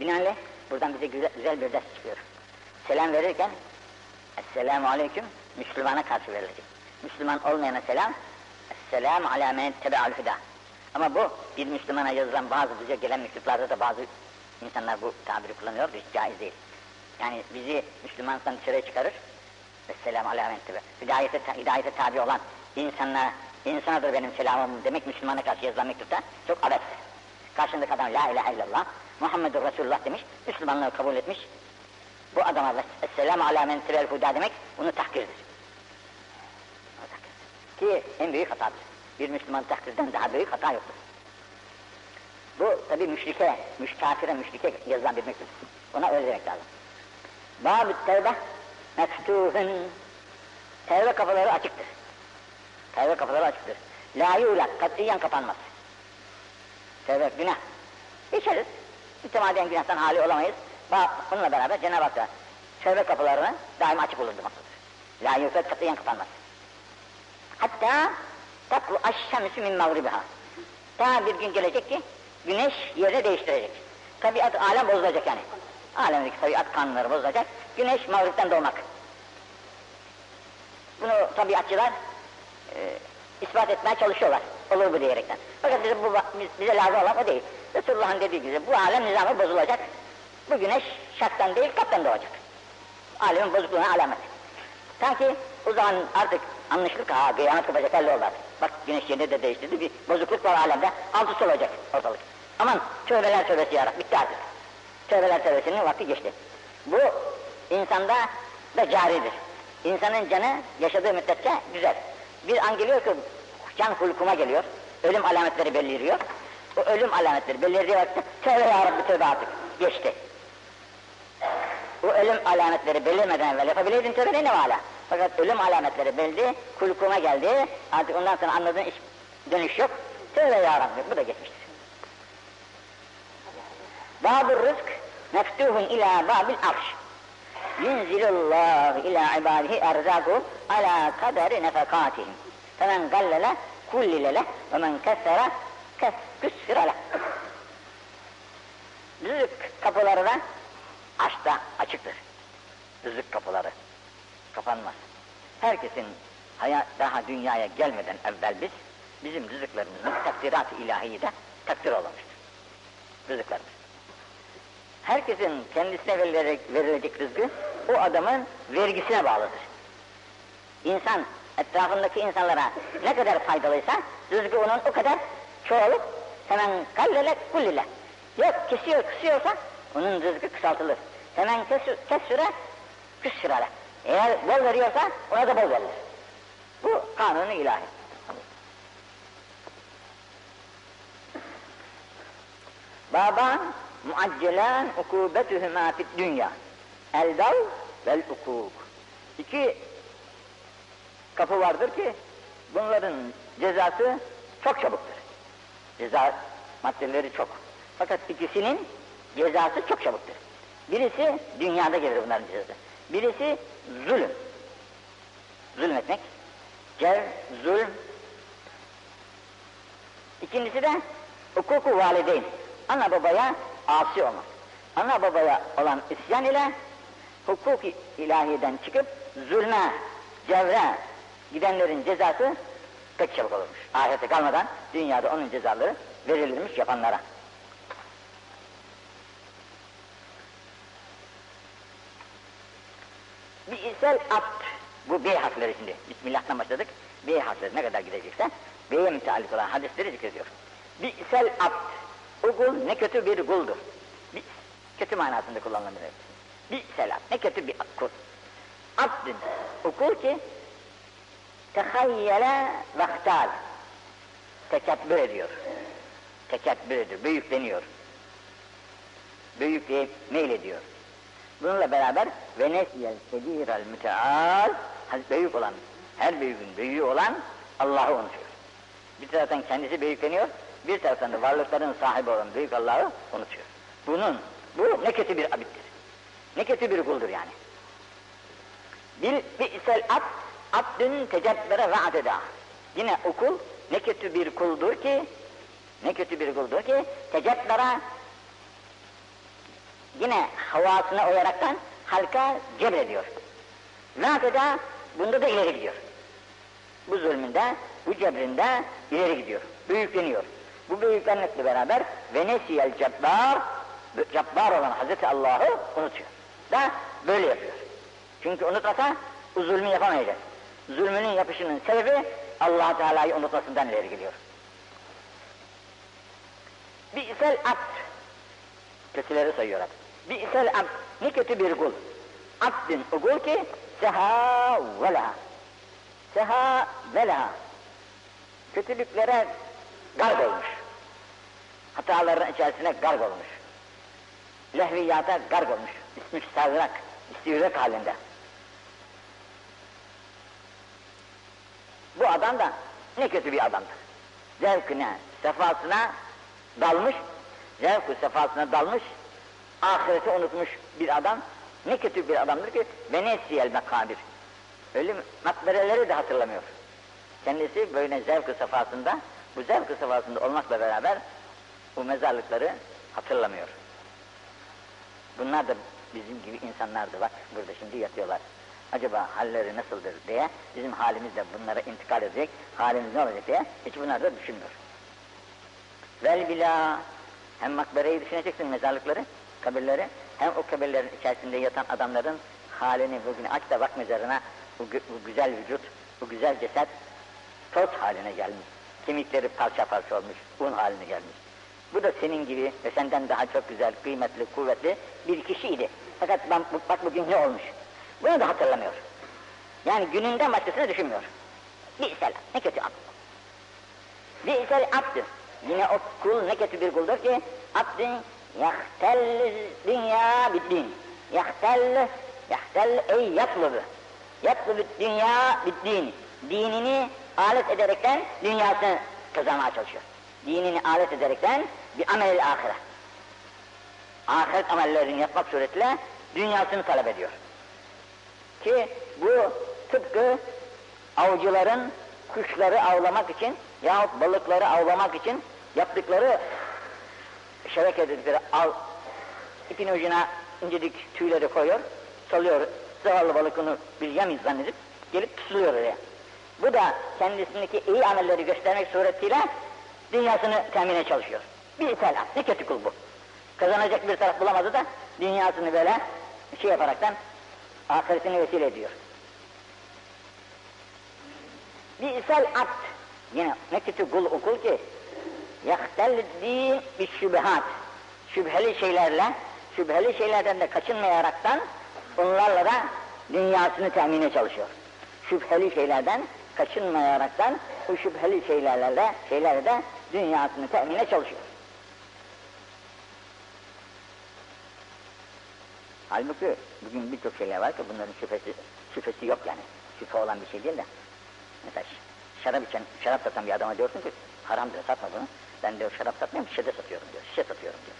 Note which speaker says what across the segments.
Speaker 1: Binaenaleyh buradan bize güzel, güzel bir ders çıkıyor. Selam verirken Esselamu Aleyküm Müslümana karşı verilecek. Müslüman olmayana selam Esselamu ala men tebe'al huda. Ama bu bir Müslümana yazılan bazı bize gelen mektuplarda da bazı insanlar bu tabiri kullanıyor. Hiç caiz değil. Yani bizi Müslümanlıktan dışarıya çıkarır. Esselamu ala men tebe'al hidayete, hidayete tabi olan insanlara insanadır benim selamım demek Müslümana karşı yazılan mektupta çok abestir. Karşındaki adam la ilahe illallah Muhammedur Resulullah demiş, Müslümanlığı kabul etmiş. Bu adama Esselamu ala men huda demek bunu tahkirdir. Ki en büyük hatadır. Bir Müslüman takdirden daha büyük hata yoktur. Bu tabi müşrike, müş, müşrike yazılan bir mektup. Ona öyle demek lazım. Bab-ı tevbe meftuhun. Tevbe kapıları açıktır. Tevbe kapıları açıktır. La yuğlak, katiyen kapanmaz. Tevbe günah. İçeriz. Mütemadiyen günahtan hali olamayız. Bununla beraber Cenab-ı Hak da tevbe kapılarını daima açık olur demaktadır. La yuğlak, katiyen kapanmaz. Hatta tatlu aşşemsü min mağribiha. Daha bir gün gelecek ki güneş yerini değiştirecek. Tabiat alem bozulacak yani. Alemdeki tabiat kanunları bozulacak. Güneş mağripten doğmak. Bunu tabiatçılar e, ispat etmeye çalışıyorlar. Olur bu diyerekten. Fakat bize, bu, bize lazım olan o değil. Resulullah'ın dediği gibi bu alem nizamı bozulacak. Bu güneş şaktan değil kaptan doğacak. Alemin bozukluğuna alamet. Sanki o zaman artık anlaşılır ki ha kıyamet kopacak belli oldu Bak güneş yerini de değiştirdi bir bozukluk var alemde alt üst olacak ortalık. Aman tövbeler tövbesi yarak bitti artık. Tövbeler tövbesinin vakti geçti. Bu insanda da caridir. İnsanın canı yaşadığı müddetçe güzel. Bir an geliyor ki can hulkuma geliyor. Ölüm alametleri beliriyor. O ölüm alametleri belirdiği vakitte tövbe ya Rabbi tövbe artık geçti. Bu ölüm alametleri belirmeden evvel yapabilirdin tövbe ne hala? Fakat ölüm alametleri belli, kulkuma geldi. Artık ondan sonra anladığın iş, dönüş yok. Tövbe ya Rabbi, bu da geçmiştir. Babur rızk meftuhun ila babil arş. Yunzilullah ila ibadihi erzaku ala kaderi nefekatihim. Femen gallele kullile leh ve men kessere küssire leh. Rızık kapıları da aşkta açıktır. Rızık kapıları kapanmaz. Herkesin hayat daha dünyaya gelmeden evvel biz bizim rızıklarımızın takdirat-ı ilahiyede takdir olmuştur. Rızıklarımız. Herkesin kendisine verilecek, verilecek rızkı o adamın vergisine bağlıdır. İnsan etrafındaki insanlara ne kadar faydalıysa rızkı onun o kadar çoğalıp hemen kallele kullile. Yok kesiyor kısıyorsa onun rızkı kısaltılır. Hemen kesüre küssürale. Eğer bol veriyorsa ona da bol verilir. Bu kanunu ilahi. Baban muaccelen ukubetühüma fid dünya. El dav vel ukuk. İki kapı vardır ki bunların cezası çok çabuktur. Ceza maddeleri çok. Fakat ikisinin cezası çok çabuktur. Birisi dünyada gelir bunların cezası. Birisi zulüm. Zulmetmek. Cev, zulm. İkincisi de hukuku valideyn. Ana babaya asi olmak. Ana babaya olan isyan ile hukuk ilahiden çıkıp zulme, cevre gidenlerin cezası pek çabuk olurmuş. Ahirete kalmadan dünyada onun cezaları verilirmiş yapanlara. Bi'sel abd. Bu B harfleri şimdi. Bismillah'tan başladık. B harfleri ne kadar gidecekse B'ye müteallik olan hadisleri zikrediyor. Bi'sel abd. O kul ne kötü bir kuldur. Bi, kötü manasında kullanılır. Bi'sel abd. Ne kötü bir kul. Abdün. O kul ki tehayyele vehtal. Tekebbür ediyor. Tekebbür ediyor. Büyükleniyor. Büyüklüğe meylediyor. Bununla beraber ve nesiyel kebirel müteal büyük olan, her büyüğün büyüğü olan Allah'ı unutuyor. Bir taraftan kendisi büyükleniyor, bir taraftan da varlıkların sahibi olan büyük Allah'ı unutuyor. Bunun, bu ne kötü bir abittir. Ne kötü bir kuldur yani. Bir bi'sel abd, abdün tecebbere ve adeda. Yine o kul ne kötü bir kuldur ki, ne kötü bir kuldur ki, tecebbere yine havasına uyaraktan halka cebrediyor. Ne yapacak? Bunda da ileri gidiyor. Bu zulmünde, bu cebrinde ileri gidiyor. Büyükleniyor. Bu büyüklenmekle beraber ve nesiyel cebbar, cebbar olan Hazreti Allah'ı unutuyor. Da böyle yapıyor. Çünkü unutmasa zulmü yapamayacak. Zulmünün yapışının sebebi allah Teala'yı unutmasından ileri geliyor. Bi'sel abd. Kötüleri sayıyor abd. Bi'sel abd. Ne kötü bir kul. Abdin o kul ki seha vela. Seha vela. Kötülüklere garg olmuş. Hataların içerisine garg olmuş. Lehviyata garg olmuş. İsmiş savrak, istiyürek halinde. Bu adam da ne kötü bir adamdır. Zevkine, sefasına dalmış, zevk sefasına dalmış, ahireti unutmuş bir adam ne kötü bir adamdır ki venesiyel mekabir. Ölüm makbereleri de hatırlamıyor. Kendisi böyle zevk sefasında, bu zevk sefasında olmakla beraber bu mezarlıkları hatırlamıyor. Bunlar da bizim gibi insanlardı. Bak burada şimdi yatıyorlar. Acaba halleri nasıldır diye bizim halimiz de bunlara intikal edecek, halimiz ne olacak diye hiç bunlar da düşünmüyor. Vel bila hem makbereyi düşüneceksin mezarlıkları, kabirleri, hem o kabirlerin içerisinde yatan adamların halini bugün aç da bak mezarına bu, bu güzel vücut, bu güzel ceset toz haline gelmiş. Kemikleri parça parça olmuş, un haline gelmiş. Bu da senin gibi ve senden daha çok güzel, kıymetli, kuvvetli bir kişiydi. Fakat ben, bak bugün ne olmuş? Bunu da hatırlamıyor. Yani gününden başkasını düşünmüyor. Bi'sel, ne kötü abd. Bi'sel abd. Yine o kul ne kötü bir kuldur ki abdin yahtel dünya biddin. Yahtel, yahtel ey yatlıbı. Yatlıbı dünya biddin. Dinini alet ederekten dünyasını kazanmaya çalışıyor. Dinini alet ederekten bir amel ahire. Ahiret amellerini yapmak suretiyle dünyasını talep ediyor. Ki bu tıpkı avcıların kuşları avlamak için yahut balıkları avlamak için yaptıkları şebeke dedikleri av ipin ucuna incecik tüyleri koyuyor, salıyor, zavallı balık onu yem zannedip gelip tutuluyor oraya. Bu da kendisindeki iyi amelleri göstermek suretiyle dünyasını temine çalışıyor. Bir ithal ne kötü kul bu. Kazanacak bir taraf bulamadı da dünyasını böyle şey yaparaktan ahiretini vesile ediyor. Bir ishal abd yine ne kötü kul okul ki yahtellid bir şübhat şüpheli şeylerle şüpheli şeylerden de kaçınmayaraktan onlarla da dünyasını temine çalışıyor. Şüpheli şeylerden kaçınmayaraktan bu şüpheli şeylerle de, şeylerle de dünyasını temine çalışıyor. Halbuki bugün birçok şeyler var ki bunların şüphesi, şüphesi yok yani. Şüphe olan bir şey değil de. Mesela şarap içen, şarap satan bir adama diyorsun ki haramdır satma bunu. Ben diyor şarap satmıyorum, şişede satıyorum diyor. Şişe satıyorum diyor.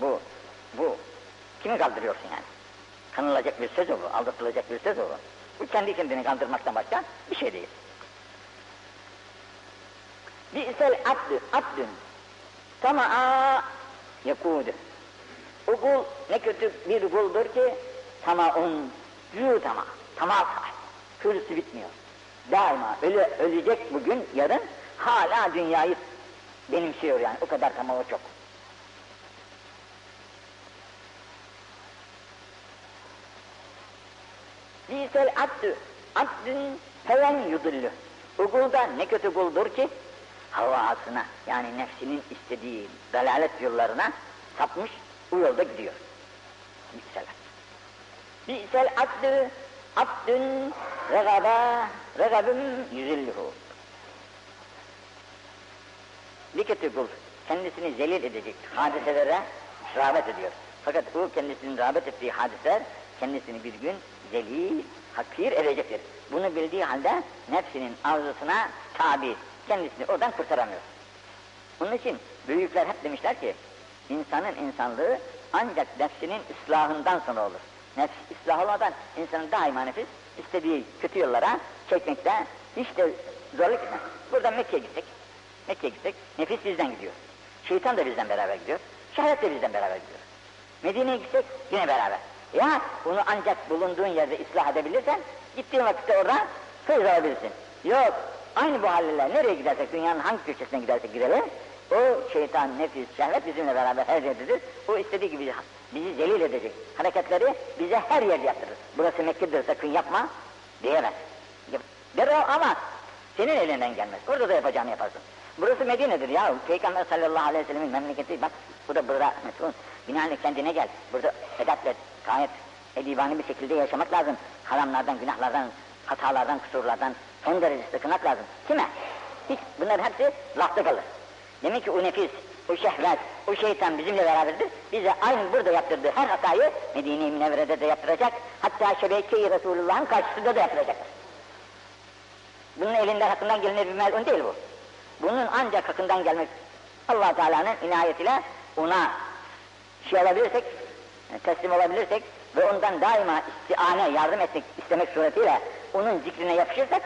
Speaker 1: Bu, bu kimi kaldırıyorsun yani? Kanılacak bir söz o bu, aldatılacak bir söz o bu. Kendi kendini kandırmaktan başka bir şey değil. Bi'sel abdü, abdün tama'a yekudu. O kul ne kötü bir kuldur ki tamaun, cü tama, tama sahip. Hırsı bitmiyor. Daima öyle, ölecek bugün, yarın hala dünyayı benimsiyor yani. O kadar tamamı çok. Bisel abdü, abdün heven yudullu. O kul da ne kötü kuldur ki havasına yani nefsinin istediği dalalet yollarına sapmış, bu yolda gidiyor. Bisel Bisel abdü, abdün regaba, regabüm yüzülluhu. Bir kötü kul kendisini zelil edecek hadiselere rağbet ediyor. Fakat o kendisinin rağbet ettiği hadiseler kendisini bir gün zelil, hakir edecektir. Bunu bildiği halde nefsinin arzusuna tabi, kendisini oradan kurtaramıyor. Onun için büyükler hep demişler ki, insanın insanlığı ancak nefsinin ıslahından sonra olur. Nefs ıslah olmadan insanın daima nefis istediği kötü yollara çekmekte hiç de zorluk etmez. Buradan Mekke'ye gittik. Mekke'ye gittik. Nefis bizden gidiyor. Şeytan da bizden beraber gidiyor. Şehvet de bizden beraber gidiyor. Medine'ye gitsek yine beraber. Ya bunu ancak bulunduğun yerde ıslah edebilirsen gittiğin vakitte oradan feyz alabilirsin. Yok aynı bu hallerle nereye gidersek dünyanın hangi köşesine gidersek gidelim o şeytan, nefis, şehvet bizimle beraber her yerdedir. O istediği gibi bizi zelil edecek hareketleri bize her yerde yaptırır. Burası Mekke'dir sakın yapma diyemez. Der o ama senin elinden gelmez. Orada da yapacağını yaparsın. Burası Medine'dir ya. Peygamber sallallahu aleyhi ve sellemin memleketi. Bak bu da burada mesul. Binaenle kendine gel. Burada edepler gayet edibani bir şekilde yaşamak lazım. Haramlardan, günahlardan, hatalardan, kusurlardan son derece sıkınak lazım. Kime? Hiç bunların hepsi lafta kalır. Demek ki o nefis, o şehvet, o şeytan bizimle beraberdir. Bize aynı burada yaptırdığı her hatayı Medine-i Münevvere'de de yaptıracak. Hatta şebeke-i Resulullah'ın karşısında da yapacaktır. Bunun elinden hakkından gelinir bir melun değil bu. Bunun ancak hakkından gelmek allah Teala'nın inayetiyle ona şey alabilirsek, teslim olabilirsek ve ondan daima istiane, yardım etmek istemek suretiyle onun zikrine yapışırsak,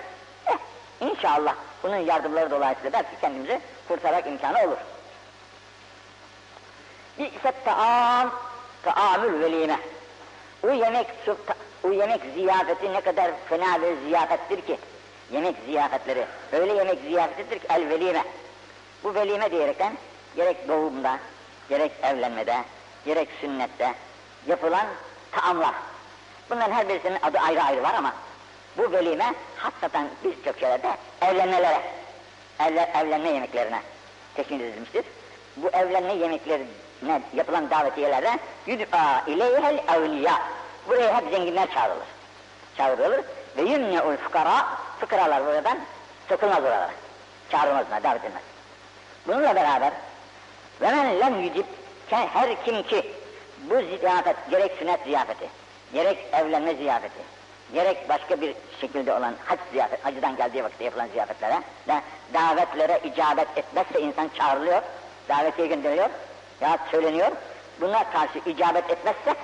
Speaker 1: eh, inşallah bunun yardımları dolayısıyla belki kendimizi kurtarak imkanı olur. Bi'set taam, taamül velime. O yemek, o yemek ziyafeti ne kadar fena bir ziyafettir ki, yemek ziyafetleri, öyle yemek ziyafetidir ki el velime. Bu velime diyerekten gerek doğumda, gerek evlenmede, gerek sünnette yapılan taamlar. Bunların her birisinin adı ayrı ayrı var ama bu velime hakikaten birçok şeylerde evlenmelere, evle, evlenme yemeklerine teşkil edilmiştir. Bu evlenme yemeklerine yapılan davetiyelerde yud'a ileyhel evliya. Buraya hep zenginler çağrılır. Çağrılır ve yümne'ul fukara, fıkralar buradan sokulmaz oralara. Çağrılmazlar, davet edilmez. Bununla beraber ve men lem yücib her kim ki bu ziyafet gerek sünnet ziyafeti, gerek evlenme ziyafeti, gerek başka bir şekilde olan hac ziyafet, hacıdan geldiği vakitte yapılan ziyafetlere ve davetlere icabet etmezse insan çağrılıyor, davetiye gönderiliyor ya söyleniyor. Buna karşı icabet etmezse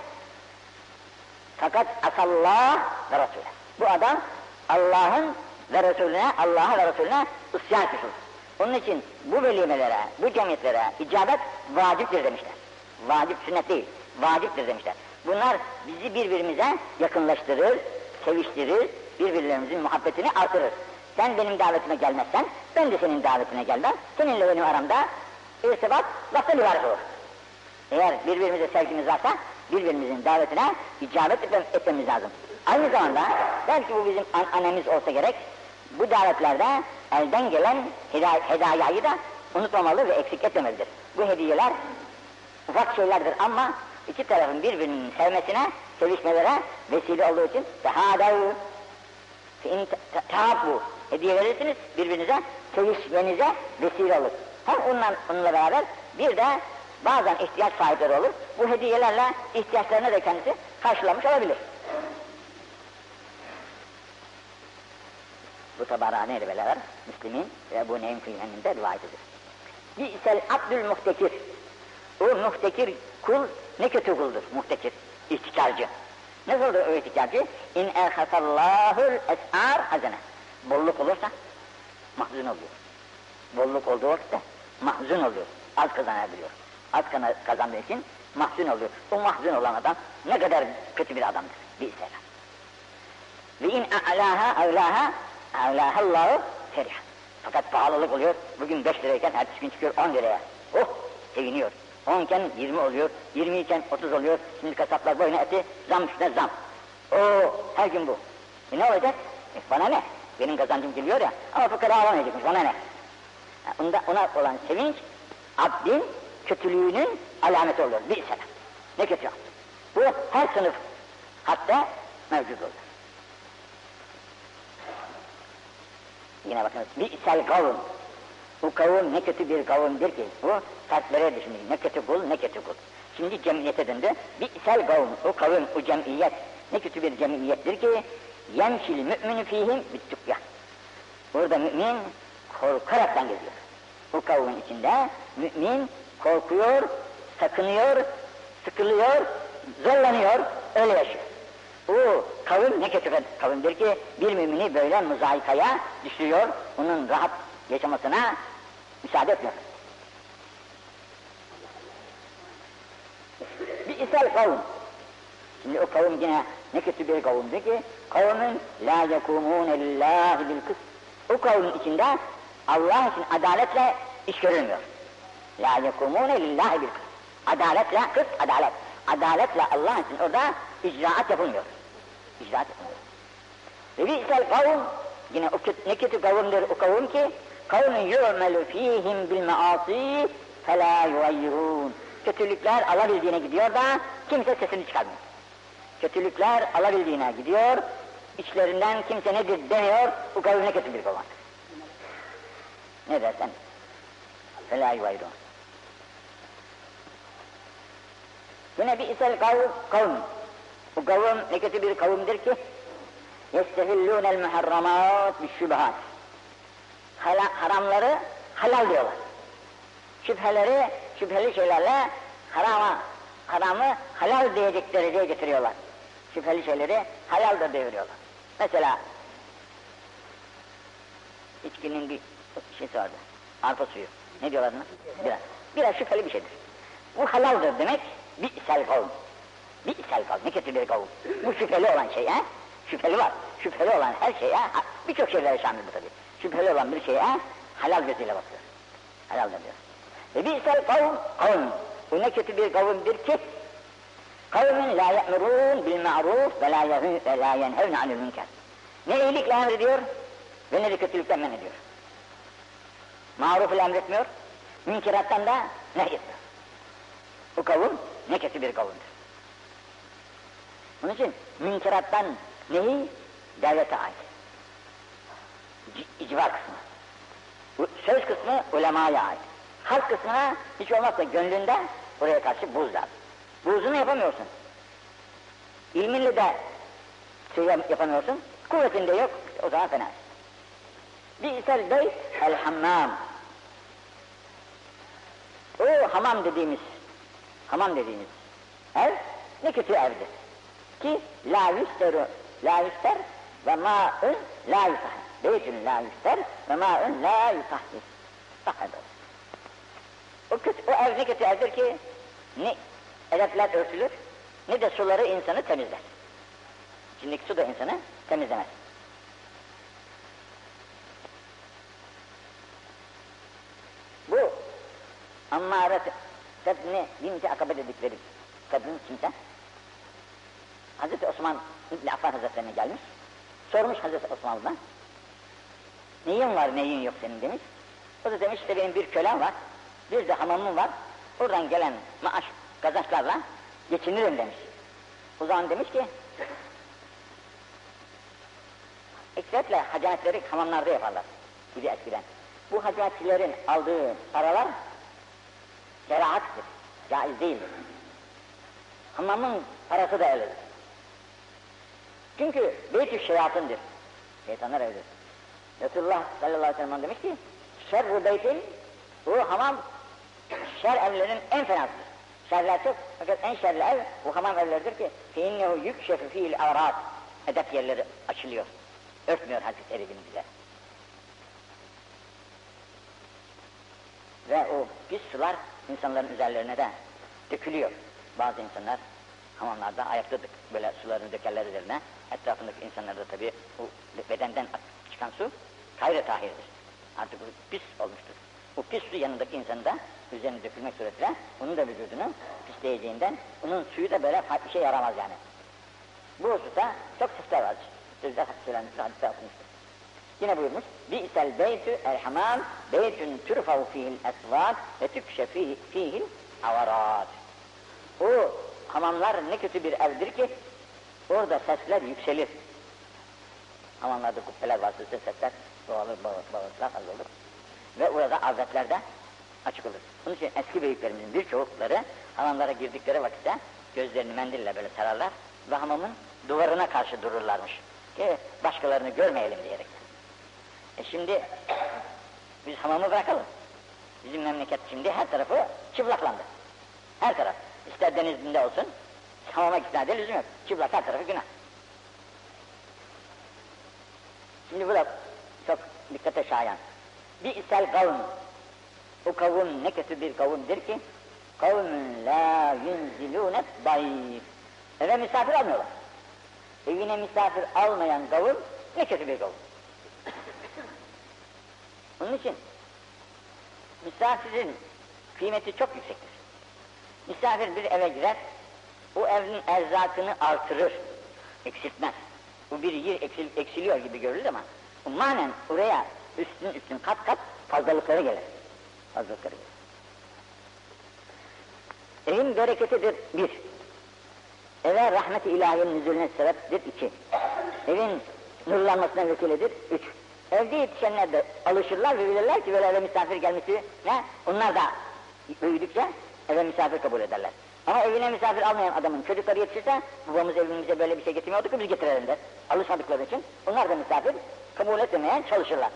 Speaker 1: fakat asallah ve Resulü. Bu adam Allah'ın ve Resulüne, Allah'a ve Resulüne isyan etmiş. Onun için bu velimelere, bu cemiyetlere icabet vaciptir demişler. Vacip sünnet değil, vaciptir demişler. Bunlar bizi birbirimize yakınlaştırır, seviştirir, birbirlerimizin muhabbetini artırır. Sen benim davetime gelmezsen, ben de senin davetine gelmem. Seninle benim aramda irtibat lafta ibaret olur. Eğer birbirimize sevgimiz varsa, birbirimizin davetine icabet etmemiz lazım. Aynı zamanda, belki bu bizim an annemiz olsa gerek, bu davetlerde elden gelen hedayayı da unutmamalı ve eksik etmemelidir. Bu hediyeler ufak şeylerdir ama iki tarafın birbirinin sevmesine, sevişmelere vesile olduğu için tehadav bu hediye verirsiniz birbirinize, sevişmenize vesile olur. Hem onunla, onunla beraber bir de bazen ihtiyaç sahipleri olur. Bu hediyelerle ihtiyaçlarını da kendisi karşılamış olabilir. Bu tabarane ile beraber Müslim'in ve bu Neym Külhen'inde rivayet edilir. Bi'sel abdül muhtekir. O muhtekir kul ne kötü kuldur muhtekir, ihtikarcı. Nasıl olur o ihtikarcı? İn erhasallahul es'ar hazene. Bolluk olursa mahzun oluyor. Bolluk olduğu vakitte mahzun oluyor. Az kazanabiliyor. Az kazandığı için mahzun oluyor. O mahzun olan adam ne kadar kötü bir adamdır. Bir selam. Ve in a'laha evlaha evlahallahu ferih. Fakat pahalılık oluyor. Bugün 5 lirayken ertesi gün çıkıyor 10 liraya. Oh seviniyor. 10 iken 20 oluyor, 20 iken 30 oluyor. Şimdi kasaplar boyuna eti zam üstüne zam. Oo her gün bu. E ne olacak? E bana ne? Benim kazancım geliyor ya. Ama fıkara alamayacakmış bana ne? Onda, ona olan sevinç abdin kötülüğünün alameti oluyor. Bir sene. Ne kötü yaptı. Bu her sınıf hatta mevcut olur. Yine bakınız. Bi'sel kavun. Bu kavun ne kötü bir kavundur ki. Bu fertlere düşünün. Ne kötü kul, ne kötü kul. Şimdi cemiyete döndü. Bi'sel kavun. O kavun, o cemiyet. Ne kötü bir cemiyettir ki. Yemşil mü'minü fihim bittükya. Burada mümin korkaraktan geziyor. Bu kavmin içinde mümin korkuyor, sakınıyor, sıkılıyor, zorlanıyor, öyle yaşıyor. O kavim ne kötü kavimdir ki bir mümini böyle muzayikaya düşürüyor, onun rahat yaşamasına müsaade etmiyor. Bi'sel kavm. Şimdi o kavim yine ne kötü bir kavimdi ki kavmin la yekumune lillahi bil kıs. O kavmin içinde Allah için adaletle iş görülmüyor. La yekumune lillahi bil kıs. Adaletle, kıs adalet. Adaletle Allah için orada icraat yapılmıyor. İcraat yapılmıyor. Ve bi'sel kavm yine o kötü, ne kötü kavimdir o kavim ki kavmin yu'melu fihim bil maasi fela yugayyirun. Kötülükler alabildiğine gidiyor da kimse sesini çıkarmıyor. Kötülükler alabildiğine gidiyor, içlerinden kimse nedir demiyor, bu kavmine kötülük olmak. Ne dersen? Fela yugayyirun. Yine bir isel kavm. Bu kavim ne kötü bir kavimdir ki yestehillûnel muharramat bişşübahat. Haramları halal diyorlar. Şüpheleri, şüpheli şeylerle harama, haramı halal diyecek dereceye getiriyorlar. Şüpheli şeyleri halaldır deviriyorlar. Mesela içkinin bir şeysi vardı. Arpa suyu. Ne diyorlar buna? Bira. Bira şüpheli bir şeydir. Bu halaldir demek bi'sel kavm. Bi'sel kavm. Ne kötü bir kavm. Bu şüpheli olan şey ha? Şüpheli var. Şüpheli olan her şeye, birçok şeylere şamil bu tabi. Şüpheli olan bir şeye halal gözüyle bakıyor. Halal diyor. Ve bi'sel kavm, kavm. Bu ne kötü bir kavimdir ki kavmin la ye'murun bil ma'ruf ve la, ve la yenhevne anil münker. Ne iyilikle emrediyor ve ne de kötülükten men ediyor. Maruf ile emretmiyor, münkerattan da nehyetmiyor. Bu kavim ne kötü bir kavimdir. Onun için münkerattan nehi devlete ait. C icra kısmı. Söz kısmı ulemaya ait. Halk kısmına hiç olmazsa gönlünde buraya karşı buz lazım. Buzunu yapamıyorsun. İlminle de şey yapamıyorsun. Kuvvetinde yok. O zaman fena. Bi'sel beyt el hammam. O hamam dediğimiz, hamam dediğimiz ev ne kötü evdir. Ki la yüsteru, la yüster ve ma'un la yusah. Beytün la yüster ve ma'un la yusahhis. Sahada. O, kötü, o ev ne kötü evdir ki ne edepler örtülür ne de suları insanı temizler. İçindeki su da insanı temizlemez. Bu Ammare Tebni binti Akabe dedikleri kadın kimse Hazreti Osman İbni Affan Hazretlerine gelmiş. Sormuş Hazreti Osmanlı'dan. Neyin var neyin yok senin demiş. O da demiş işte benim bir kölem var. Bir de hamamım var. Oradan gelen maaş kazançlarla geçinirim demiş. O zaman demiş ki ekseretle hacetleri hamamlarda yaparlar. Gibi eskiden. Bu hacetçilerin aldığı paralar kerahattır. Caiz değildir. Hamamın parası da öyledir. Çünkü beyt-i şeyatındır. Şeytanlar öyledir. Resulullah sallallahu aleyhi ve sellem demiş ki şerru beytin bu hamam şer evlerinin en fenasıdır. Şerler çok fakat en şerli ev bu hamam evleridir ki feinnehu yükşefu fiil avrat edep yerleri açılıyor. Örtmüyor hadis eribini bize. Ve o pis sular insanların üzerlerine de dökülüyor. Bazı insanlar hamamlarda ayakta böyle sularını dökerler üzerine. Etrafındaki insanlar da tabii bu bedenden çıkan su gayri tahirdir. Artık bu pis olmuştur. Bu pis su yanındaki insanın da üzerine dökülmek suretiyle onun da vücudunu pisleyeceğinden onun suyu da böyle bir şey yaramaz yani. Bu hususta çok sesler var. Sözde söylenmiştir, hadise okumuştur. Yine buyurmuş, Bi'sel beytü el hamam, beytün türfav fihil esvat ve tükşe fihil avarat. O hamamlar ne kötü bir evdir ki, orada sesler yükselir. Hamamlarda kubbeler var, sesler, sesler doğalır, bağırtılar az olur. Ve orada avretler de açık olur. Bunun için eski büyüklerimizin birçokları hamamlara girdikleri vakitte gözlerini mendille böyle sararlar ve hamamın duvarına karşı dururlarmış. Ki başkalarını görmeyelim diyerek. E şimdi biz hamamı bırakalım. Bizim memleket şimdi her tarafı çıplaklandı. Her taraf. İster denizinde olsun, hamama gitmeye de lüzum yok. Çıplak her tarafı günah. Şimdi bu dikkate şayan. Bir isel kavim. O kavim ne kötü bir kavimdir ki, kavmün la yunzilûne dayif. Eve misafir almıyorlar. Evine misafir almayan kavim ne kötü bir kavim. Onun için misafirin kıymeti çok yüksektir. Misafir bir eve girer, o evin erzakını artırır, eksiltmez. Bu bir yer eksil, eksiliyor gibi görülür ama manen oraya üstün üstün kat kat fazlalıkları gelir. Fazlalıkları gelir. Evin bereketidir bir. Eve rahmet-i ilahiyenin nüzulüne sebeptir iki. Evin nurlanmasına vesiledir üç. Evde yetişenler de alışırlar ve bilirler ki böyle eve misafir gelmesi ne? Onlar da büyüdükçe eve misafir kabul ederler. Ama evine misafir almayan adamın çocukları yetişirse babamız evimize böyle bir şey getirmiyordu ki biz getirelim der. Alışmadıkları için onlar da misafir kabul etmeye çalışırlar.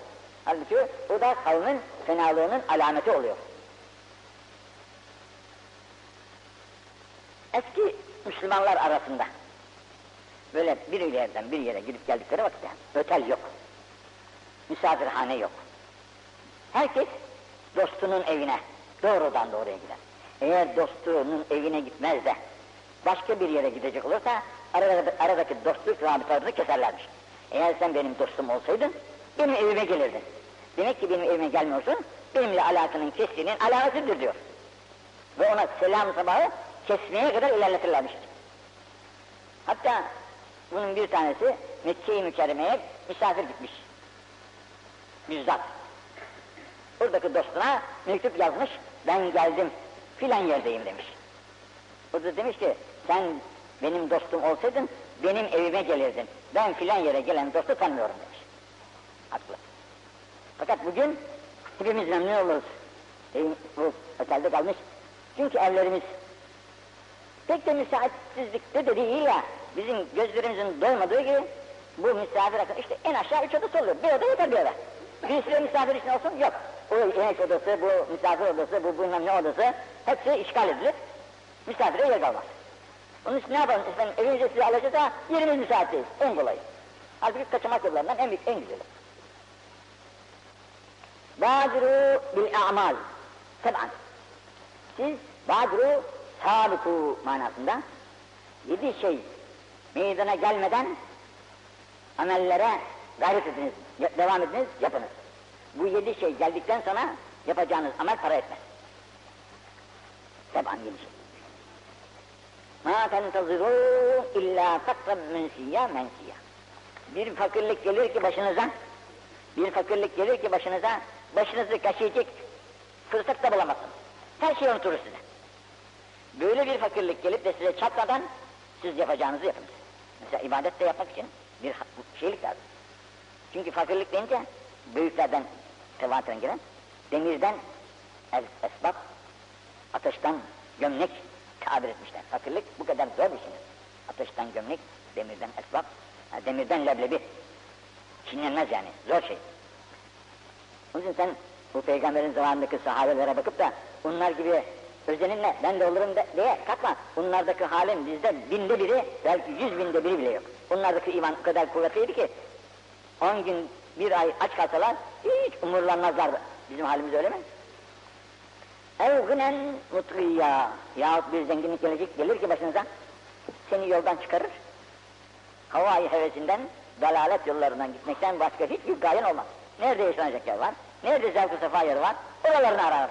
Speaker 1: Halbuki bu da kavmin fenalığının alameti oluyor. Eski Müslümanlar arasında böyle bir yerden bir yere gidip geldikleri vakitte ötel yok. Misafirhane yok. Herkes dostunun evine doğrudan doğruya gider. Eğer dostunun evine gitmez de başka bir yere gidecek olursa aradaki, aradaki dostluk rabıtalarını keserlermiş. Eğer sen benim dostum olsaydın benim evime gelirdin. Demek ki benim evime gelmiyorsun, benimle alakanın kestiğinin alametidir diyor. Ve ona selam sabahı kesmeye kadar ilerletirlermiş. Hatta bunun bir tanesi Mekke-i Mükerreme'ye misafir gitmiş. Bizzat. Buradaki dostuna mektup yazmış, ben geldim, filan yerdeyim demiş. O da demiş ki, sen benim dostum olsaydın, benim evime gelirdin. Ben filan yere gelen dostu tanımıyorum demiş. Haklı. Fakat bugün hepimiz memnun oluruz. E, bu otelde kalmış. Çünkü evlerimiz pek de müsaitsizlikte de değil ya. Bizim gözlerimizin doymadığı gibi bu misafir akın işte en aşağı üç odası oluyor. Bir oda yeter bir oda. Birisi misafir için olsun yok. O yemek odası, bu misafir odası, bu bilmem ne odası hepsi işgal edilir. Misafire yer kalmaz. Onun için ne yapalım efendim evinize sizi alacağız ha yerimiz müsait. En kolayı. Halbuki kaçamak yollarından en büyük, en güzeli. Badiru bil a'mal. Seb'an. Siz badiru sabiku manasında yedi şey meydana gelmeden amellere gayret ediniz, devam ediniz, yapınız. Bu yedi şey geldikten sonra yapacağınız amel para etmez. Seb'an yedi şey. Ma tentazirûn illa fakran mensiya mensiya. Bir fakirlik gelir ki başınıza, bir fakirlik gelir ki başınıza, başınızı kaşıyacak fırsat da bulamazsınız. Her şey unuturur size. Böyle bir fakirlik gelip de size çatmadan siz yapacağınızı yapınız. Mesela ibadet de yapmak için bir şeylik lazım. Çünkü fakirlik deyince büyüklerden tevatiren giren demirden es esbab, ateşten gömlek tabir etmişler. Fakirlik bu kadar zor bir şeydir. Ateşten gömlek, demirden esbab, demirden leblebi. Çiğnenmez yani, zor şey. Onun için sen bu peygamberin zamanındaki sahabelere bakıp da bunlar gibi özeninle ben de olurum de, diye kalkma. Bunlardaki halim bizde binde biri, belki yüz binde biri bile yok. Bunlardaki iman o kadar kuvvetliydi ki on gün bir ay aç kalsalar hiç umurlanmazlardı. Bizim halimiz öyle mi? Ev gınen mutluyya yahut bir zenginlik gelecek gelir ki başınıza seni yoldan çıkarır. Havai hevesinden, dalalet yollarından gitmekten başka hiçbir gayen olmaz. Nerede yaşanacak yer var, nerede zevk-ı sefa yeri var, oralarını arar.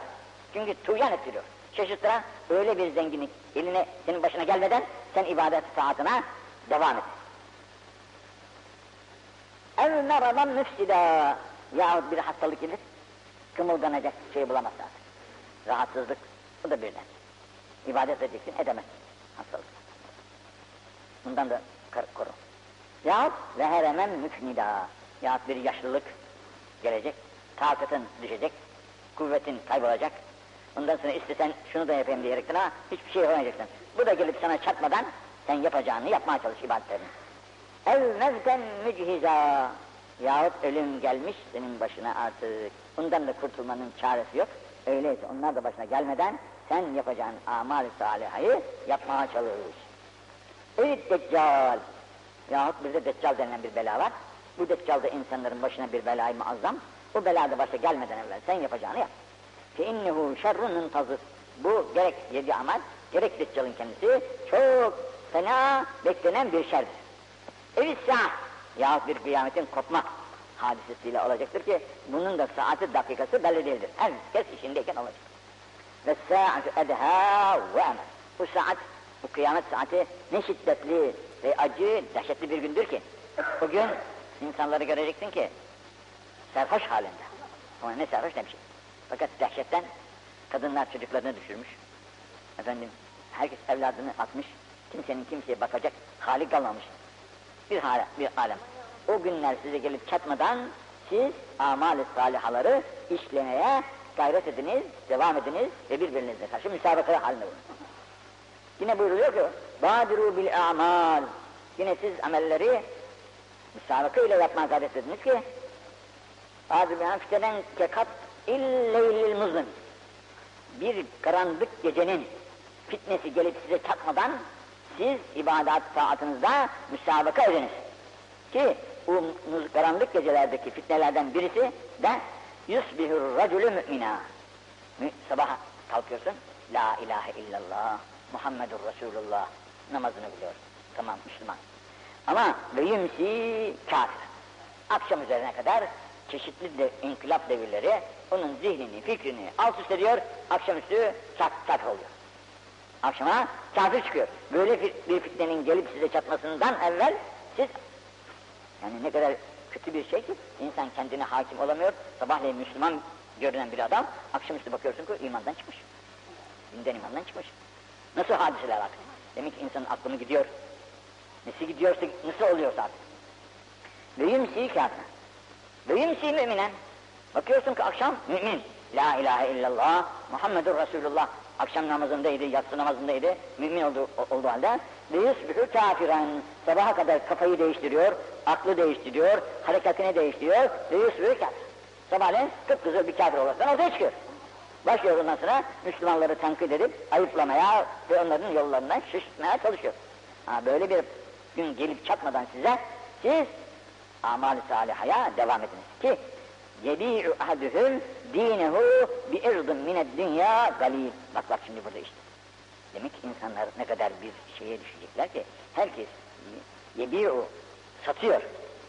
Speaker 1: Çünkü tuğyan ettiriyor. Şaşırtıra öyle bir zenginlik eline senin başına gelmeden sen ibadet saatine devam et. Ev meradan müfsida yahut bir hastalık gelir, kımıldanacak şey bulamazsın. Rahatsızlık, bu da birden. İbadet edeceksin, edemezsin. Hastalık. Bundan da koru. Yahut ve heremen müfnida. Yahut bir yaşlılık gelecek, takatın düşecek, kuvvetin kaybolacak. Ondan sonra istesen şunu da yapayım diyerekten ha hiçbir şey yapamayacaksın. Bu da gelip sana çatmadan sen yapacağını yapmaya çalış ibadetlerini. Ev mevten müchiza yahut ölüm gelmiş senin başına artık. Bundan da kurtulmanın çaresi yok. Öyleyse onlar da başına gelmeden sen yapacağın amal-i salihayı yapmaya çalış. Evet deccal. Yahut bir de deccal denilen bir bela var. Bu deccal da insanların başına bir belayı muazzam. Bu bela da başa gelmeden evvel sen yapacağını yap. İnnehu şerrun muntazır. Bu gerek yedi amal, gerek Deccal'ın kendisi çok fena beklenen bir şerdir. Evis saat yahut bir kıyametin kopma hadisesiyle olacaktır ki bunun da saati dakikası belli değildir. Herkes işindeyken olacak. Ve saatu edha ve emel. Bu saat, bu kıyamet saati ne şiddetli ve acı, dehşetli bir gündür ki. Bugün insanları göreceksin ki serhoş halinde. Ama ne sarhoş ne bir şey. Fakat dehşetten kadınlar çocuklarını düşürmüş. Efendim herkes evladını atmış. Kimsenin kimseye bakacak hali kalmamış. Bir, hale, bir alem. O günler size gelip çatmadan siz amal-i salihaları işlemeye gayret ediniz, devam ediniz ve birbirinizle karşı müsabaka haline olun. Yine buyuruluyor ki, Badiru bil amal. Yine siz amelleri müsabaka ile yapmaya gayret ediniz ki, Bazı bir fiteden kekat illeylil muzlim. Bir karanlık gecenin fitnesi gelip size çatmadan siz ibadet saatınızda müsabaka ediniz. Ki bu karanlık gecelerdeki fitnelerden birisi de yusbihur racülü mü'mina. Sabah kalkıyorsun, La ilahe illallah, Muhammedur Resulullah namazını biliyor. Tamam Müslüman. Ama ve yumsi kafir. Akşam üzerine kadar çeşitli de inkılap devirleri onun zihnini, fikrini alt üst ediyor, akşamüstü çat çat oluyor. Akşama kafir çıkıyor. Böyle bir fitnenin gelip size çatmasından evvel siz yani ne kadar kötü bir şey ki insan kendine hakim olamıyor. Sabahleyin Müslüman görünen bir adam akşamüstü bakıyorsun ki imandan çıkmış. Dinden imandan çıkmış. Nasıl hadiseler artık? Demek ki insanın aklını gidiyor. Nesi gidiyorsa, nasıl oluyorsa artık. Ve yumsi kâfir. Ve yumsi müminen. Bakıyorsun ki akşam mümin. La ilahe illallah Muhammedur Resulullah. Akşam namazındaydı, yatsı namazındaydı. Mümin oldu, olduğu halde. Ve yusbihu kafiren. Sabaha kadar kafayı değiştiriyor, aklı değiştiriyor, hareketini değiştiriyor. Ve yusbihu kafir. Sabahleyin kıpkızıl bir kafir olarak ortaya çıkıyor. Başlıyor ondan sonra Müslümanları tenkit edip ayıplamaya ve onların yollarından şaşırtmaya çalışıyor. Ha, böyle bir gün gelip çatmadan size siz amal-i salihaya devam ediniz ki yebi'u ahaduhum dinehu bi irdin mined dünya galil. Bak bak şimdi burada işte. Demek ki insanlar ne kadar bir şeye düşecekler ki herkes yebi'u satıyor.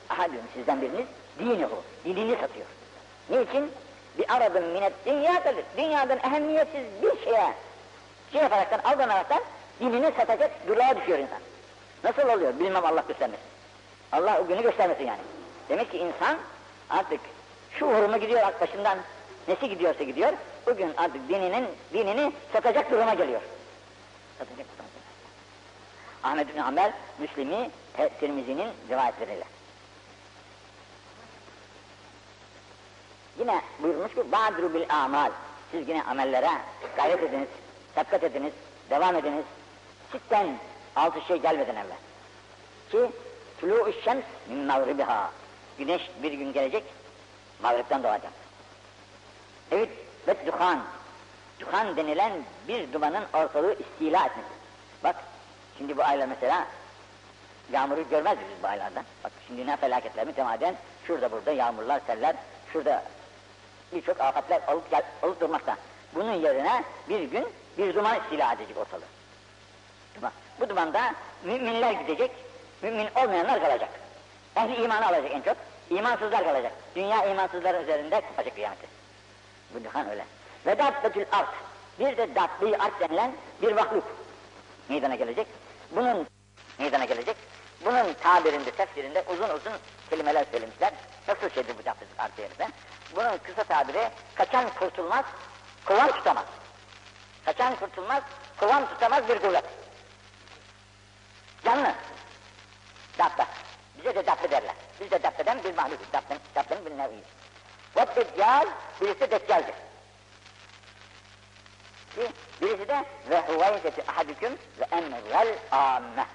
Speaker 1: Ahadun sizden biriniz dinehu, dinini satıyor. Niçin? Bir aradın minet dünya kalır. Dünyadan ehemmiyetsiz bir şeye şey yaparaktan, aldanaraktan dinini satacak duruma düşüyor insan. Nasıl oluyor? Bilmem Allah göstermesin. Allah o günü göstermesin yani. Demek ki insan artık şu uğruna gidiyor başından, nesi gidiyorsa gidiyor, bugün artık dininin, dinini satacak duruma geliyor. Satacak duruma geliyor. Ahmet bin Amel, Müslimi, Tirmizi'nin rivayetleriyle. Yine buyurmuş ki, Badru bil amal. Siz yine amellere gayret ediniz, dikkat ediniz, devam ediniz. Sitten altı şey gelmeden evvel. Ki, tulu şems min mağribiha. Güneş bir gün gelecek, mağripten doğacak. Evet, ve duhan. Duhan denilen bir dumanın ortalığı istila etmesi. Bak, şimdi bu aylar mesela, yağmuru görmez biz bu aylardan. Bak şimdi ne felaketler mütemadiyen, şurada burada yağmurlar, seller, şurada birçok afatlar olup, gel, olup durmakta. Bunun yerine bir gün bir duman istila edecek ortalığı. Duman. Bu dumanda müminler gidecek, mümin olmayanlar kalacak. Ehli imanı alacak en çok, imansızlar kalacak. Dünya imansızlar üzerinde kopacak kıyameti. Bu duhan öyle. Ve dabbetül art, bir de dabbi art denilen bir mahluk meydana gelecek. Bunun meydana gelecek. Bunun tabirinde, tefsirinde uzun uzun kelimeler söylemişler. Nasıl şeydir bu dabbi art yerine? Bunun kısa tabiri, kaçan kurtulmaz, kovan tutamaz. Kaçan kurtulmaz, kovan tutamaz bir kuvvet. Canlı. Dabbe. Bize de dabbe derler. Biz de dabbeden bir mahluk. Dabbenin, dabbenin bir neviyiz. Ve deccal, birisi deccaldir. Ki, birisi de ve huvayseti ahadüküm ve emrel amme.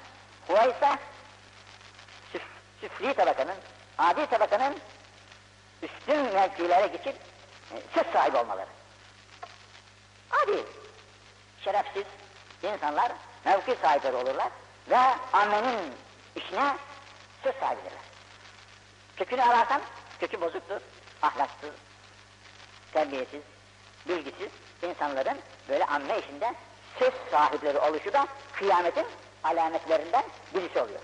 Speaker 1: Huvaysa, süf, tabakanın, adi tabakanın üstün mevkilere geçip e, söz sahibi olmaları. Adi, şerefsiz insanlar mevki sahipleri olurlar ve ammenin işine söz sahibidirler. Kökünü ararsan, kökü bozuktur, ahlaksız, terbiyesiz, bilgisiz, insanların böyle amme işinde söz sahipleri oluşu da kıyametin alametlerinden birisi oluyor.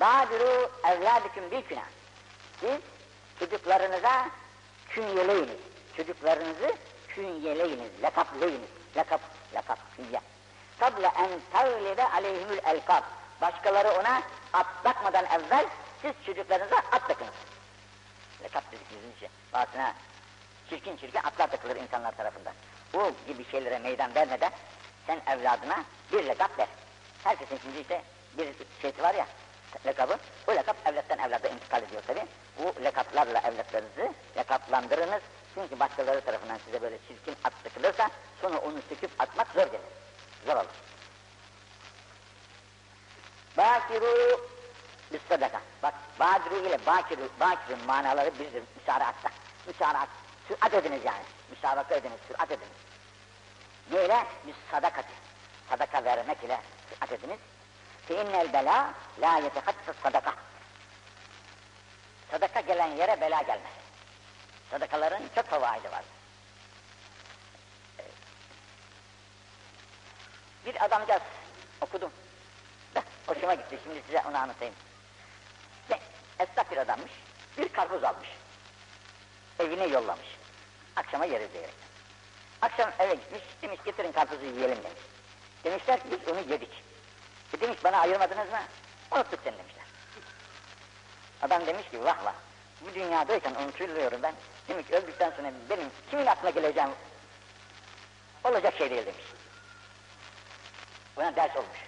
Speaker 1: Bâdürû evlâdüküm bil künâ. Siz çocuklarınıza künyeleyiniz. Çocuklarınızı künyeleyiniz, lakaplayınız. Lakap, lakap, künye. Kable en tevlide aleyhimül elkab. Başkaları ona at takmadan evvel siz çocuklarınıza at takınız. Lakap dedik bizim için. Bazısına çirkin çirkin atlar takılır insanlar tarafından. Bu gibi şeylere meydan vermeden sen evladına bir lakap ver. Herkesin şimdi işte bir şeysi var ya, lakabı. Bu lakap evlattan evlada intikal ediyor tabi. Bu lakaplarla evlatlarınızı lakaplandırınız. Çünkü başkaları tarafından size böyle çirkin at takılırsa sonra onu söküp atmak zor gelir. Zor olur. Bakiru bir sadaka. Bak Badru ile Bakiru, Bakir'in manaları birdir müsaaratta. Müsaaraat, sürat ediniz yani. Müsabaka ediniz, sürat ediniz. Neyle? Bir sadakati. Sadaka vermek ile sürat ediniz. فَاِنَّ الْبَلَا لَا يَتَخَطَّ sadaka. Sadaka gelen yere bela gelmez. Sadakaların çok favaidi var. Bir adamcağız okudum. Da, hoşuma gitti, şimdi size onu anlatayım. Ne, esnaf bir adammış, bir karpuz almış. Evine yollamış. Akşama yeriz diyerek. Akşam eve gitmiş, demiş getirin karpuzu yiyelim demiş. Demişler ki biz onu yedik. E demiş bana ayırmadınız mı? Unuttuk seni demişler. Adam demiş ki vah vah, bu dünyadayken unutuluyorum ben. Demiş öldükten sonra benim kimin aklına geleceğim olacak şey değil demiş. Buna ders olmuş.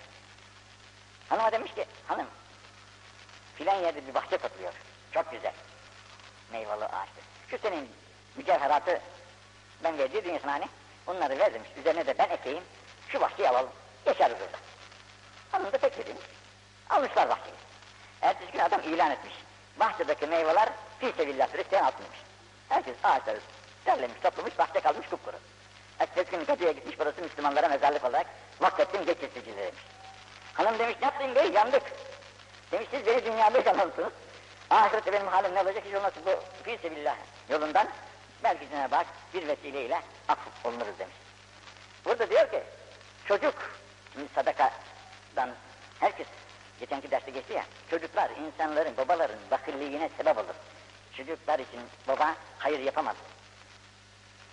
Speaker 1: Hanıma demiş ki, hanım, filan yerde bir bahçe topluyor. Çok güzel. Meyveli ağaçtır. Şu senin mücevheratı ben verdiydin hani, onları ver demiş. Üzerine de ben ekeyim, şu bahçeyi alalım. Yaşarız orada. Hanım da pek demiş. Almışlar bahçeyi. Ertesi gün adam ilan etmiş. Bahçedeki meyveler fi sevillahtır, isteyen atılmış. Herkes ağaçları derlemiş, toplamış, bahçe kalmış kupkuru. Ertesi gün Kadı'ya gitmiş, burası Müslümanlara mezarlık olarak vakfettim geçirtici demiş. Hanım demiş, ne yaptın bey, yandık. Demiş, siz beni dünyada yanılsınız. Ahirette benim halim ne olacak, hiç olmazsa bu fi sebillah yolundan belki Cenab-ı bir vesileyle af olunuruz demiş. Burada diyor ki, çocuk, sadakadan herkes, geçenki derste geçti ya, çocuklar insanların, babaların bakirliğine sebep olur. Çocuklar için baba hayır yapamaz.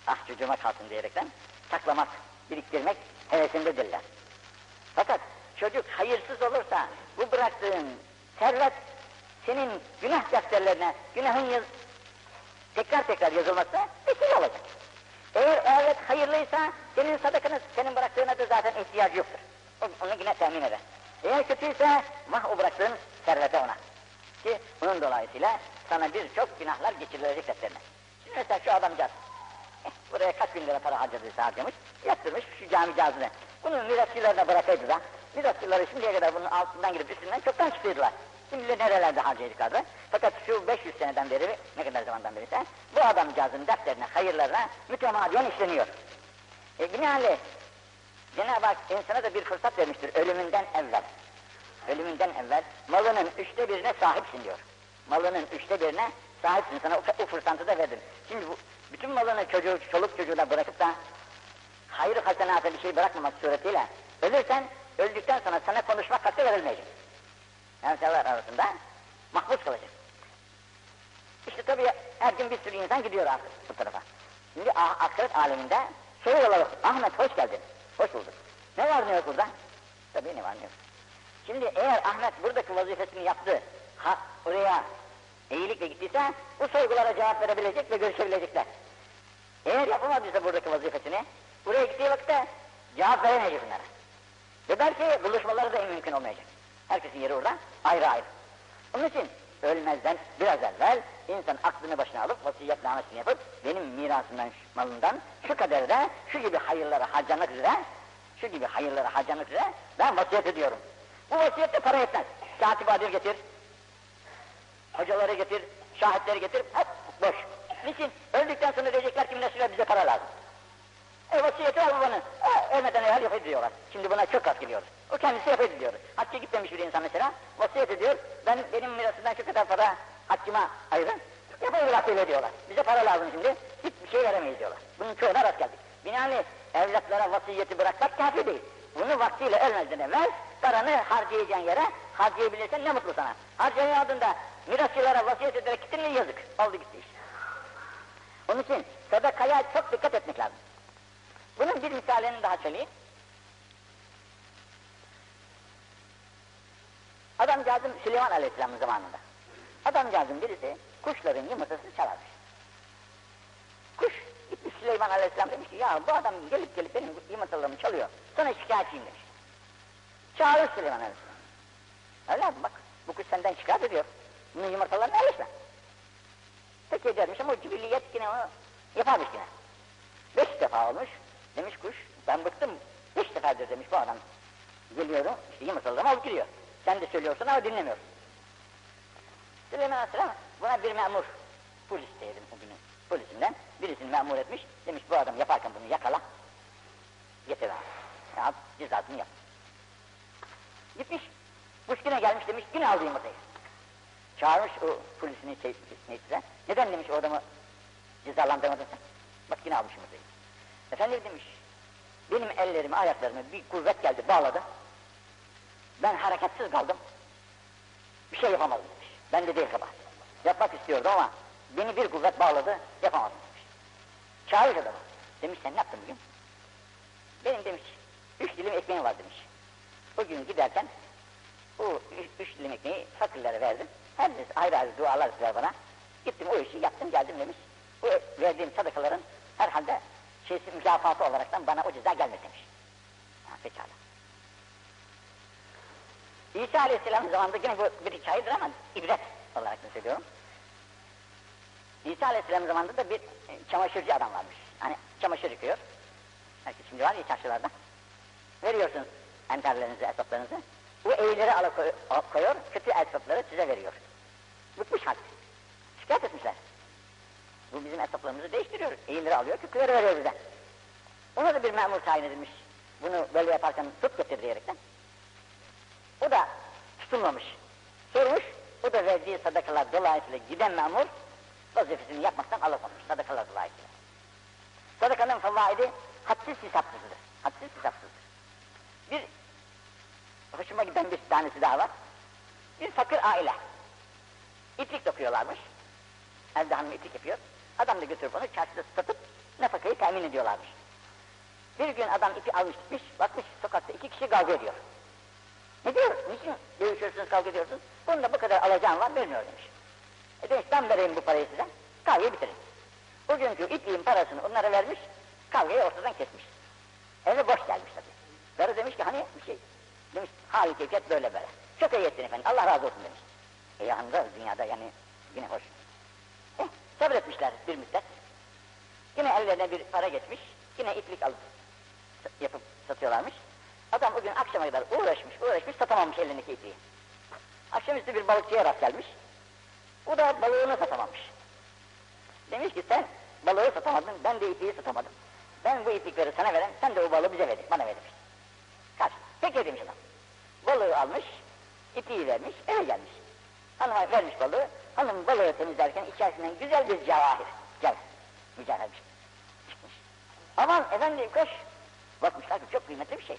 Speaker 1: Ah çocuğuma kalsın diyerekten saklamak, biriktirmek hevesindedirler. Fakat çocuk hayırsız olursa bu bıraktığın servet senin günah defterlerine, günahın yaz, tekrar tekrar yazılması vesile olacak. Eğer evet hayırlıysa senin sadakanı, senin bıraktığına da zaten ihtiyacı yoktur. Onu yine temin eder. Eğer kötüyse vah o bıraktığın servete ona. Ki bunun dolayısıyla sana birçok günahlar geçirilecek defterine. Şimdi mesela şu adamcağız, eh, buraya kaç bin lira para harcadıysa harcamış, yaptırmış şu camicazını. Bunu mirasçılarına bırakaydı da, mirasçıları şimdiye kadar bunun altından girip üstünden çoktan çıkıyordular. Şimdi nerelerde harcayacaklardı. Fakat şu 500 seneden beri, ne kadar zamandan beri ise, bu adamcağızın defterine, hayırlarına mütemadiyen işleniyor. E binaenaleyh, Cenab-ı Hak insana da bir fırsat vermiştir ölümünden evvel. Ölümünden evvel malının üçte birine sahipsin diyor. Malının üçte birine sahipsin sana o fırsatı da verdim. Şimdi bu, bütün malını çocuğu, çoluk çocuğuna bırakıp da hayır hasenata bir şey bırakmamak suretiyle ölürsen, öldükten sonra sana konuşmak hakkı verilmeyecek. Enseler arasında mahpus kalacak. İşte tabii her gün bir sürü insan gidiyor artık bu tarafa. Şimdi ah, ahiret aleminde soruyorlar, Ahmet hoş geldin, hoş bulduk. Ne var ne yok burada? Tabii ne var ne yok. Şimdi eğer Ahmet buradaki vazifesini yaptı, ha, oraya iyilikle gittiyse bu sorgulara cevap verebilecek ve görüşebilecekler. Eğer yapamadıysa buradaki vazifesini, buraya gittiği vakitte cevap veremeyecek bunlara. Ve belki buluşmaları da mümkün olmayacak. Herkesin yeri orada ayrı ayrı. Onun için ölmezden biraz evvel insan aklını başına alıp vasiyetnamesini yapıp benim mirasımdan, malından şu kadarda şu gibi hayırlara harcamak üzere şu gibi hayırlara harcamak üzere ben vasiyet ediyorum. Bu vasiyette para yetmez. Katip adil getir, hocaları getir, şahitleri getir, hep boş. Niçin? Öldükten sonra diyecekler ki nesile bize para lazım. E vasiyeti al babanın. E, ölmeden evvel yapayım diyorlar. Şimdi buna çok az geliyoruz. O kendisi yapayım diyor. Hacca gitmemiş bir insan mesela, vasiyet ediyor. Ben benim mirasından şu kadar para haccıma ayırın. Yapayım öyle diyorlar. Bize para lazım şimdi. hiçbir şey veremeyiz diyorlar. Bunun çoğuna rast geldik. Binaenli evlatlara vasiyeti bırakmak kafi değil. Bunu vaktiyle ölmezden evvel paranı harcayacağın yere harcayabilirsen ne mutlu sana. Harcayamadın da mirasçılara vasiyet ederek gittin mi yazık. Oldu gitti iş. Onun için sadakaya çok dikkat etmek lazım. Bunun bir misalini daha söyleyeyim. Adamcağızın Süleyman Aleyhisselam'ın zamanında. Adamcağızın birisi kuşların yumurtasını çalarmış. Kuş gitmiş Süleyman Aleyhisselam demiş ki ya bu adam gelip gelip benim yumurtalarımı çalıyor. Sana şikayetçiyim demiş. Çağırır Süleyman Aleyhisselam. Evladım bak bu kuş senden şikayet ediyor. Bunun yumurtalarını alırsa. Peki dermiş ama o cibilliyet yine onu yaparmış yine. Beş defa olmuş. Demiş kuş ben bıktım. Beş defadır demiş bu adam. Geliyorum işte yumurtalarımı alıp gidiyor. Sen de söylüyorsun ama dinlemiyorsun. Süleyman Aleyhisselam buna bir memur polis diyelim o günün polisinden birisini memur etmiş. Demiş bu adam yaparken bunu yakala. Getir abi. Ya, cezasını yap. Gitmiş. Kuş yine gelmiş demiş yine aldı yumurtayı. Çağırmış o polisini şey, neyse. Neden demiş o adamı cezalandırmadın sen? Bak yine almış yumurtayı. Efendim demiş. Benim ellerimi ayaklarımı bir kuvvet geldi bağladı. Ben hareketsiz kaldım. Bir şey yapamadım demiş. Ben de değil kabahat. Yapmak istiyordum ama beni bir kuvvet bağladı, yapamadım demiş. Çağırır adamı. Demiş sen ne yaptın bugün? Benim demiş, üç dilim ekmeğim var demiş. Bugün giderken o üç, üç dilim ekmeği fakirlere verdim. Her birisi ayrı ayrı dualar ettiler bana. Gittim o işi yaptım geldim demiş. O verdiğim sadakaların herhalde şeysi mükafatı olaraktan bana o ceza gelmedi demiş. Ha, pekala. İsa Aleyhisselam zamanında yine bu bir hikayedir ama ibret olarak da söylüyorum. İsa Aleyhisselam zamanında da bir e, çamaşırcı adam varmış. Hani çamaşır yıkıyor. Herkes şimdi var ya çarşılarda. Veriyorsunuz enterlerinizi, esnaflarınızı. Bu eğileri koyuyor, kötü esnafları size veriyor. Bıkmış halk. Şikayet etmişler. Bu bizim esnaflarımızı değiştiriyor. Eğileri alıyor, kötüleri veriyor bize. Ona da bir memur tayin edilmiş. Bunu böyle yaparken tut getir diyerekten. O da tutulmamış. Sormuş, o da verdiği sadakalar dolayısıyla giden memur vazifesini yapmaktan alıkonmuş sadakalar dolayısıyla. Sadakanın fevaidi hadsiz hesapsızdır. Hadsiz hesapsızdır. Bir hoşuma giden bir tanesi daha var. Bir fakir aile. İplik dokuyorlarmış. Evde hanım iplik yapıyor. Adam da götürüp onu çarşıda satıp nafakayı temin ediyorlarmış. Bir gün adam ipi almış gitmiş, bakmış sokakta iki kişi kavga ediyor. Ne diyor? Niçin dövüşüyorsunuz, kavga ediyorsunuz? Bunda bu kadar alacağım var, vermiyor demiş. E demiş, ben vereyim bu parayı size, kavgayı bitirin. Bugünkü ipliğin parasını onlara vermiş, kavgayı ortadan kesmiş. Eve boş gelmiş tabii. Karı demiş ki hani bir şey, demiş hali keyfiyet böyle böyle. Çok iyi ettin efendim, Allah razı olsun demiş. E yanında dünyada yani yine hoş. Eh, sabretmişler bir müddet. Yine ellerine bir para geçmiş, yine iplik alıp yapıp satıyorlarmış. Adam o gün akşama kadar uğraşmış, uğraşmış, satamamış elindeki ipliği. Akşamüstü bir balıkçıya rast gelmiş. O da balığını satamamış. Demiş ki sen balığı satamadın, ben de ipliği satamadım. Ben bu iplikleri sana veren, sen de o balığı bize ver, bana ver demiş. Kaç? Peki demiş adam. Balığı almış, ipliği vermiş, eve gelmiş. Hanıma vermiş balığı, hanım balığı temizlerken içerisinden güzel bir cevahir, gel, mücevher. Çıkmış. Aman efendim koş. Bakmışlar ki çok kıymetli bir şey.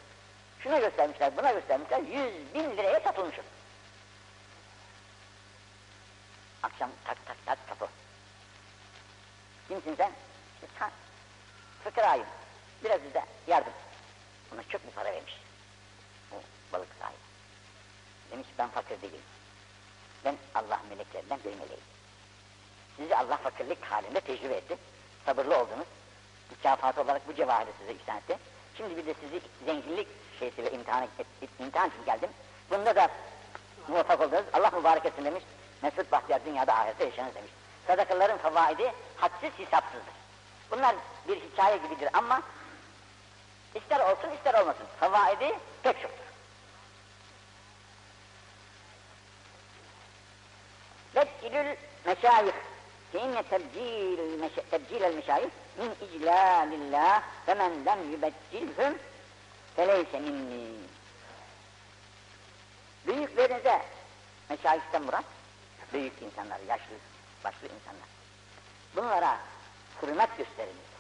Speaker 1: Şuna göstermişler, buna göstermişler, yüz bin liraya satılmış. Akşam tak tak tak kapı. Kimsin sen? İşte sen. Fıkrayım. Biraz bize yardım. Ona çok mu para vermiş? O balık sahibi. Demiş ben fakir değilim. Ben Allah meleklerinden bir meleğim. Sizi Allah fakirlik halinde tecrübe etti. Sabırlı oldunuz. Mükafat olarak bu cevahiri size ihsan etti. Şimdi bir de sizi zenginlik şeysiyle imtihan, et, imtihan için geldim. Bunda da muvaffak oldunuz. Allah mübarek etsin demiş. Mesut Bahtiyar dünyada ahirette yaşanır demiş. Sadakaların fevaidi hadsiz hesapsızdır. Bunlar bir hikaye gibidir ama ister olsun ister olmasın. Fevaidi pek çoktur. Bedilül meşayih فإن تبجيل المش... تبجيل المشايخ من إجلال الله فمن لم يبجلهم فليس مني Büyüklerinize meşayihten murat büyük insanlar, yaşlı, başlı insanlar. Bunlara hürmet gösteriniz.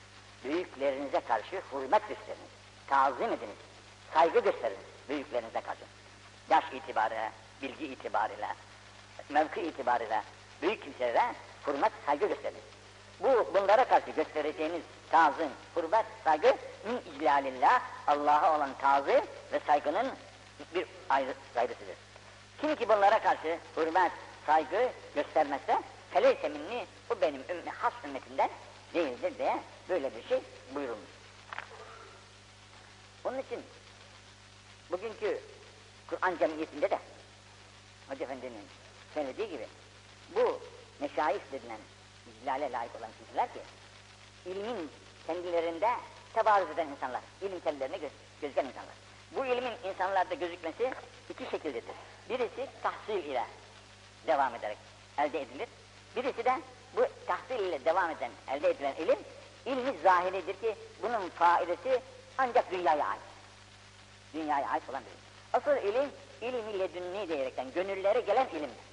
Speaker 1: Büyüklerinize karşı hürmet gösteriniz. Tazim ediniz. Saygı gösteriniz büyüklerinize karşı. Yaş itibariyle, bilgi itibariyle, mevki itibariyle büyük kimselere hürmet, saygı gösteriniz. Bu bunlara karşı göstereceğiniz tazim, hürmet, saygı min iclalillah Allah'a olan tazim ve saygının bir ayrı, gayrısıdır. Kim ki bunlara karşı hürmet, saygı göstermezse feleyse minni bu benim ümmi, has ümmetimden değildir diye böyle bir şey buyurulmuş. Onun için bugünkü Kur'an cemiyetinde de Hoca Efendi'nin söylediği gibi bu meşayih denilen iclale layık olan kimseler ki ilmin kendilerinde tebarüz eden insanlar, ilim kendilerine göz, gözüken insanlar. Bu ilmin insanlarda gözükmesi iki şekildedir. Birisi tahsil ile devam ederek elde edilir. Birisi de bu tahsil ile devam eden, elde edilen ilim, ilmi zahiridir ki bunun faidesi ancak dünyaya ait. Dünyaya ait olan bir ilim. Asıl ilim, ilim ile dünni diyerekten gönüllere gelen ilimdir.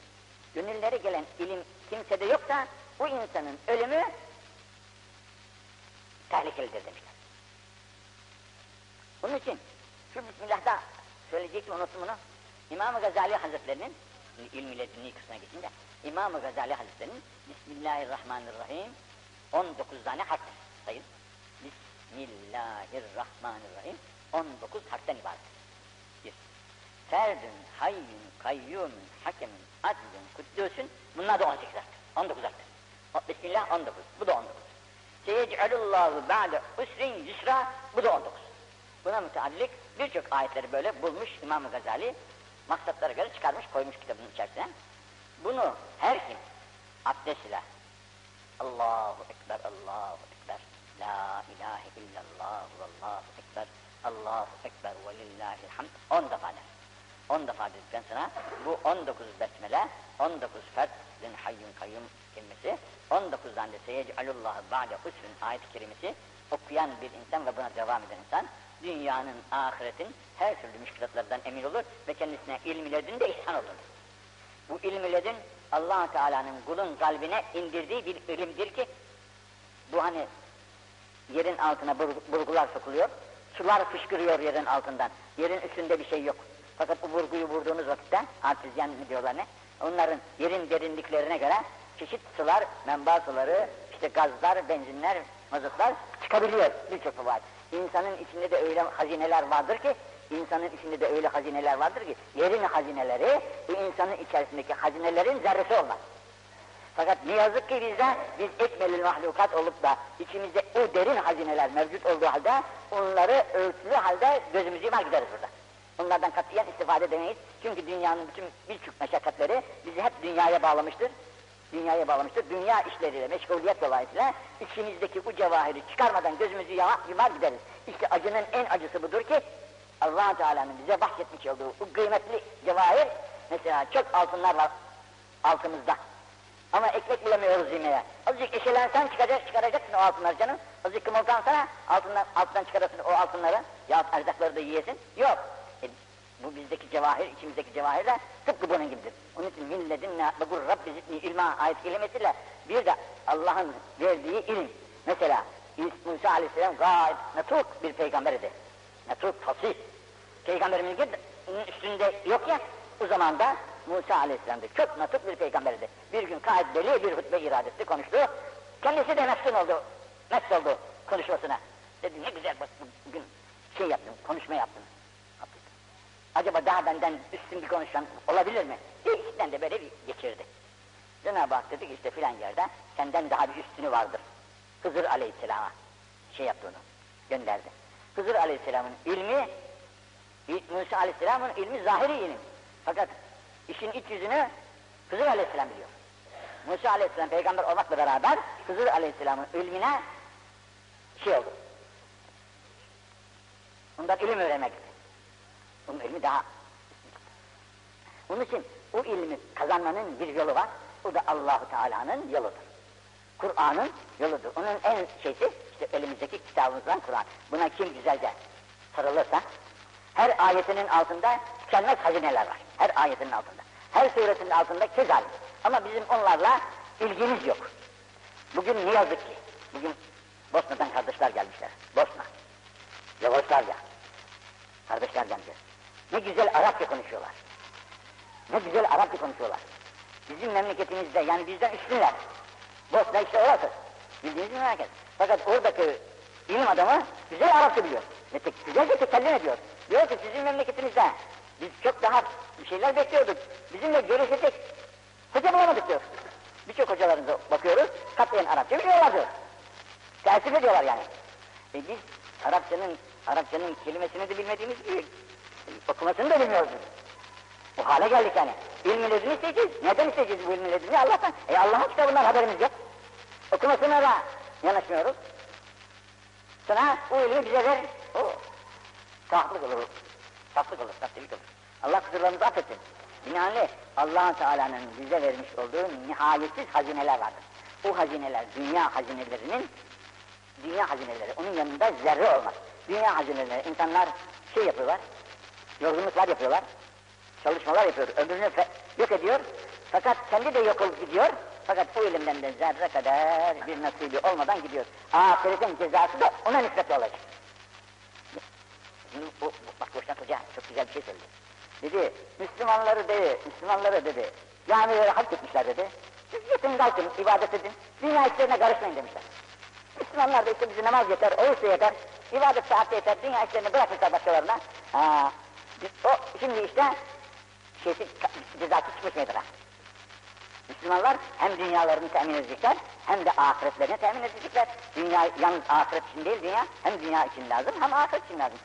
Speaker 1: Gönüllere gelen ilim kimsede yoksa bu insanın ölümü tehlikelidir demişler. Bunun için şu Bismillah'ta söyleyecektim unuttum bunu. İmam-ı Gazali Hazretleri'nin ilm ile dünni kısmına geçince İmam-ı Gazali Hazretleri'nin Bismillahirrahmanirrahim 19 tane harf sayın. Bismillahirrahmanirrahim 19 harften ibaret. Bir. Ferdün, hayyün, kayyumun, hakemin, adlün, kuddüsün bunlar da 18 harf. 19 harf. Bismillah 19. Bu da 19. Seyec'alullahu ba'de usrin yusra bu da 19. Buna müteallik birçok ayetleri böyle bulmuş İmam-ı Gazali maksatlara göre çıkarmış koymuş kitabının içerisine. Bunu her kim abdest ile Allahu Ekber, Allahu Ekber, La ilahe illallah, Allahu Ekber, Allahu Ekber ve lillahil hamd 10 defa der. 10 defa dedikten sonra bu 19 besmele, 19 ferdin hayyun kayyum kelimesi, 19 tane de ba'de usrun ayet-i kerimesi okuyan bir insan ve buna devam eden insan dünyanın, ahiretin her türlü müşkilatlardan emin olur ve kendisine ilm ile de ihsan olur. Bu ilm ile allah Teala'nın kulun kalbine indirdiği bir ilimdir ki bu hani yerin altına burgular sokuluyor, sular fışkırıyor yerin altından, yerin üstünde bir şey yok. Fakat bu burguyu vurduğunuz vakitte, artizyen mi diyorlar ne, onların yerin derinliklerine göre çeşit sular, menba suları, işte gazlar, benzinler, mazotlar çıkabiliyor birçok favat. İnsanın içinde de öyle hazineler vardır ki, insanın içinde de öyle hazineler vardır ki, yerin hazineleri, bu insanın içerisindeki hazinelerin zerresi olmaz. Fakat ne yazık ki bizde, biz ekmelil mahlukat olup da içimizde o derin hazineler mevcut olduğu halde, onları ölçülü halde gözümüzü yumar gideriz burada. Onlardan katiyen istifade edemeyiz. Çünkü dünyanın bütün birçok meşakkatleri bizi hep dünyaya bağlamıştır. Dünyaya bağlamıştır. Dünya işleriyle, meşguliyet dolayısıyla içimizdeki bu cevahiri çıkarmadan gözümüzü yumar gideriz. İşte acının en acısı budur ki allah Teala'nın bize bahsetmiş olduğu bu kıymetli cevahir, mesela çok altınlar var altımızda. Ama ekmek bulamıyoruz yemeye. Azıcık eşelensen çıkacak, çıkaracaksın o altınları canım. Azıcık kımıldansana altından, altından çıkarasın o altınları. Ya erzakları da yiyesin. Yok. Bu bizdeki cevahir, içimizdeki cevahir de tıpkı bunun gibidir. Onun için milledinne ve gur Rabbi zidni ilma ayet kelimesiyle bir de Allah'ın verdiği ilim. Mesela Musa aleyhisselam gayet natuk bir peygamber idi. Natuk, fasih. Peygamberimizin üstünde yok ya, o zaman da Musa aleyhisselam'dı. Çok natuk bir peygamberdi. Bir gün kaideli bir hutbe iradesi konuştu. Kendisi de meftun oldu. Mest oldu konuşmasına. Dedi ne güzel bak bugün şey yaptım, konuşma yaptım. Acaba daha benden üstün bir konuşan olabilir mi? İkisinden de böyle bir geçirdi. Cenab-ı Hak dedi ki işte filan yerde senden daha bir üstünü vardır. Hızır aleyhisselama şey yaptı onu, gönderdi. Hızır aleyhisselamın ilmi, Musa aleyhisselamın ilmi zahiri ilim. Fakat işin iç yüzünü Hızır aleyhisselam biliyor. Musa aleyhisselam peygamber olmakla beraber Hızır aleyhisselamın ilmine şey oldu. Ondan ilim öğrenmek. Onun ilmi daha. Onun için o ilmi kazanmanın bir yolu var. O da Allahu Teala'nın yoludur. Kur'an'ın yoludur. Onun en şeysi işte elimizdeki kitabımızdan Kur'an. Buna kim güzelce sarılırsa her ayetinin altında tükenmez hazineler var. Her ayetinin altında. Her suresinin altında kezal. Ama bizim onlarla ilgimiz yok. Bugün ne yazık ki Bugün Bosna'dan kardeşler gelmişler. Bosna. Yugoslavya. Kardeşler gelmişler. Ne güzel Arapça konuşuyorlar. Ne güzel Arapça konuşuyorlar. Bizim memleketimizde yani bizden üstünler. Bosna işte orası. Bildiğiniz memleket. Fakat oradaki ilim adamı güzel Arapça biliyor. Ve tek, güzelce tekellim ediyor. Diyor ki sizin memleketinizde biz çok daha şeyler bekliyorduk. Bizimle görüşecek hoca bulamadık diyor. Birçok hocalarımıza bakıyoruz, katlayan Arapça biliyorlar diyor. Teessüf ediyorlar yani. E biz Arapçanın, Arapçanın kelimesini de bilmediğimiz gibi okumasını da bilmiyoruz. Bu hale geldik yani. İlmi ledini isteyeceğiz. Neden isteyeceğiz bu ilmi ledini? Allah'tan. E Allah'ın kitabından haberimiz yok. Okumasına da yanaşmıyoruz. Sonra o ilmi bize ver. O sahiplik olur. Saflık olur, saflık olur. Allah kusurlarımızı affetsin. Binaenaleyh allah Teala'nın bize vermiş olduğu nihayetsiz hazineler vardır. Bu hazineler dünya hazinelerinin dünya hazineleri. Onun yanında zerre olmaz. Dünya hazineleri. insanlar şey yapıyorlar, yorgunluklar yapıyorlar, çalışmalar yapıyor, ömrünü yok ediyor. Fakat kendi de yok olup gidiyor. Fakat bu ilimden de zerre kadar bir nasibi olmadan gidiyor. Ahiretin cezası da ona nispet olacak. Bu, bu, bak Boşnak Hoca çok güzel bir şey söyledi. Dedi, Müslümanları dedi, Müslümanları dedi, camileri hak etmişler dedi. Siz yetin kalkın, ibadet edin, dünya işlerine karışmayın demişler. Müslümanlar da işte bizi namaz yeter, oruç da yeter, ibadet saati yeter, dünya işlerini bırakmışlar başkalarına. Ha, o, şimdi işte şeysi, cezası çıkmış meydana. Müslümanlar hem dünyalarını temin edecekler, hem de ahiretlerini temin edecekler. Dünya, yalnız ahiret için değil dünya, hem dünya için lazım, hem ahiret için lazım.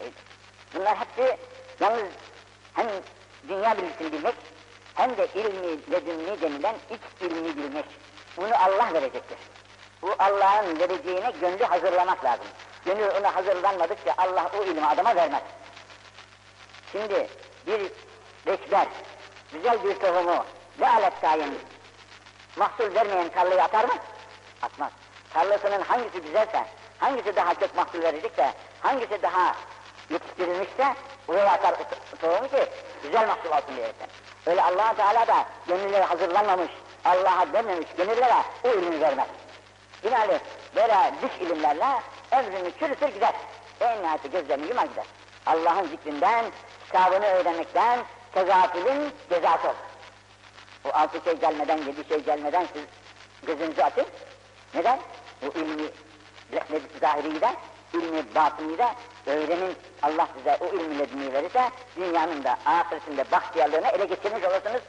Speaker 1: E, bunlar hepsi yalnız hem dünya bilgisini bilmek, hem de ilmi ledünni denilen iç ilmi bilmek. Bunu Allah verecektir. Bu Allah'ın vereceğine gönlü hazırlamak lazım. Gönül ona hazırlanmadıkça Allah o ilmi adama vermez. Şimdi bir reçber, güzel bir tohumu ve alet tayin mahsul vermeyen tarlayı atar mı? Atmaz. Tarlasının hangisi güzelse, hangisi daha çok mahsul verecekse, hangisi daha yetiştirilmişse oraya atar tohumu ki güzel mahsul olsun diyerekten. Öyle allah Teala da gönülleri hazırlanmamış, Allah'a vermemiş gönüllere o ilmi vermez. Binaenaleyh böyle dış ilimlerle ömrünü çürütür gider. En nihayeti gözlerini yumar gider. Allah'ın zikrinden, kitabını öğrenmekten tezafülün cezası olur. Bu altı şey gelmeden, yedi şey gelmeden siz gözünüzü açın. Neden? Bu ilmi zahiriyi de, ilmi batını da öğrenin. Allah size o ilmi ledini verirse, dünyanın da ahiretinde bahtiyarlığını ele geçirmiş olursunuz.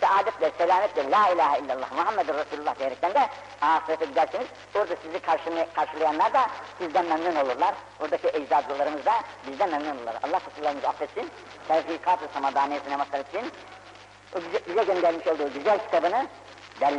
Speaker 1: Saadetle, selametle, la ilahe illallah, Muhammedur Resulullah diyerekten de ahirete gidersiniz. Orada sizi karşılayanlar da sizden memnun olurlar. Oradaki ecdadlarımız da bizden memnun olurlar. Allah kusurlarımızı affetsin. Tevfikat-ı samadaniyetine mazhar etsin. O bize, bize göndermiş olduğu güzel kitabını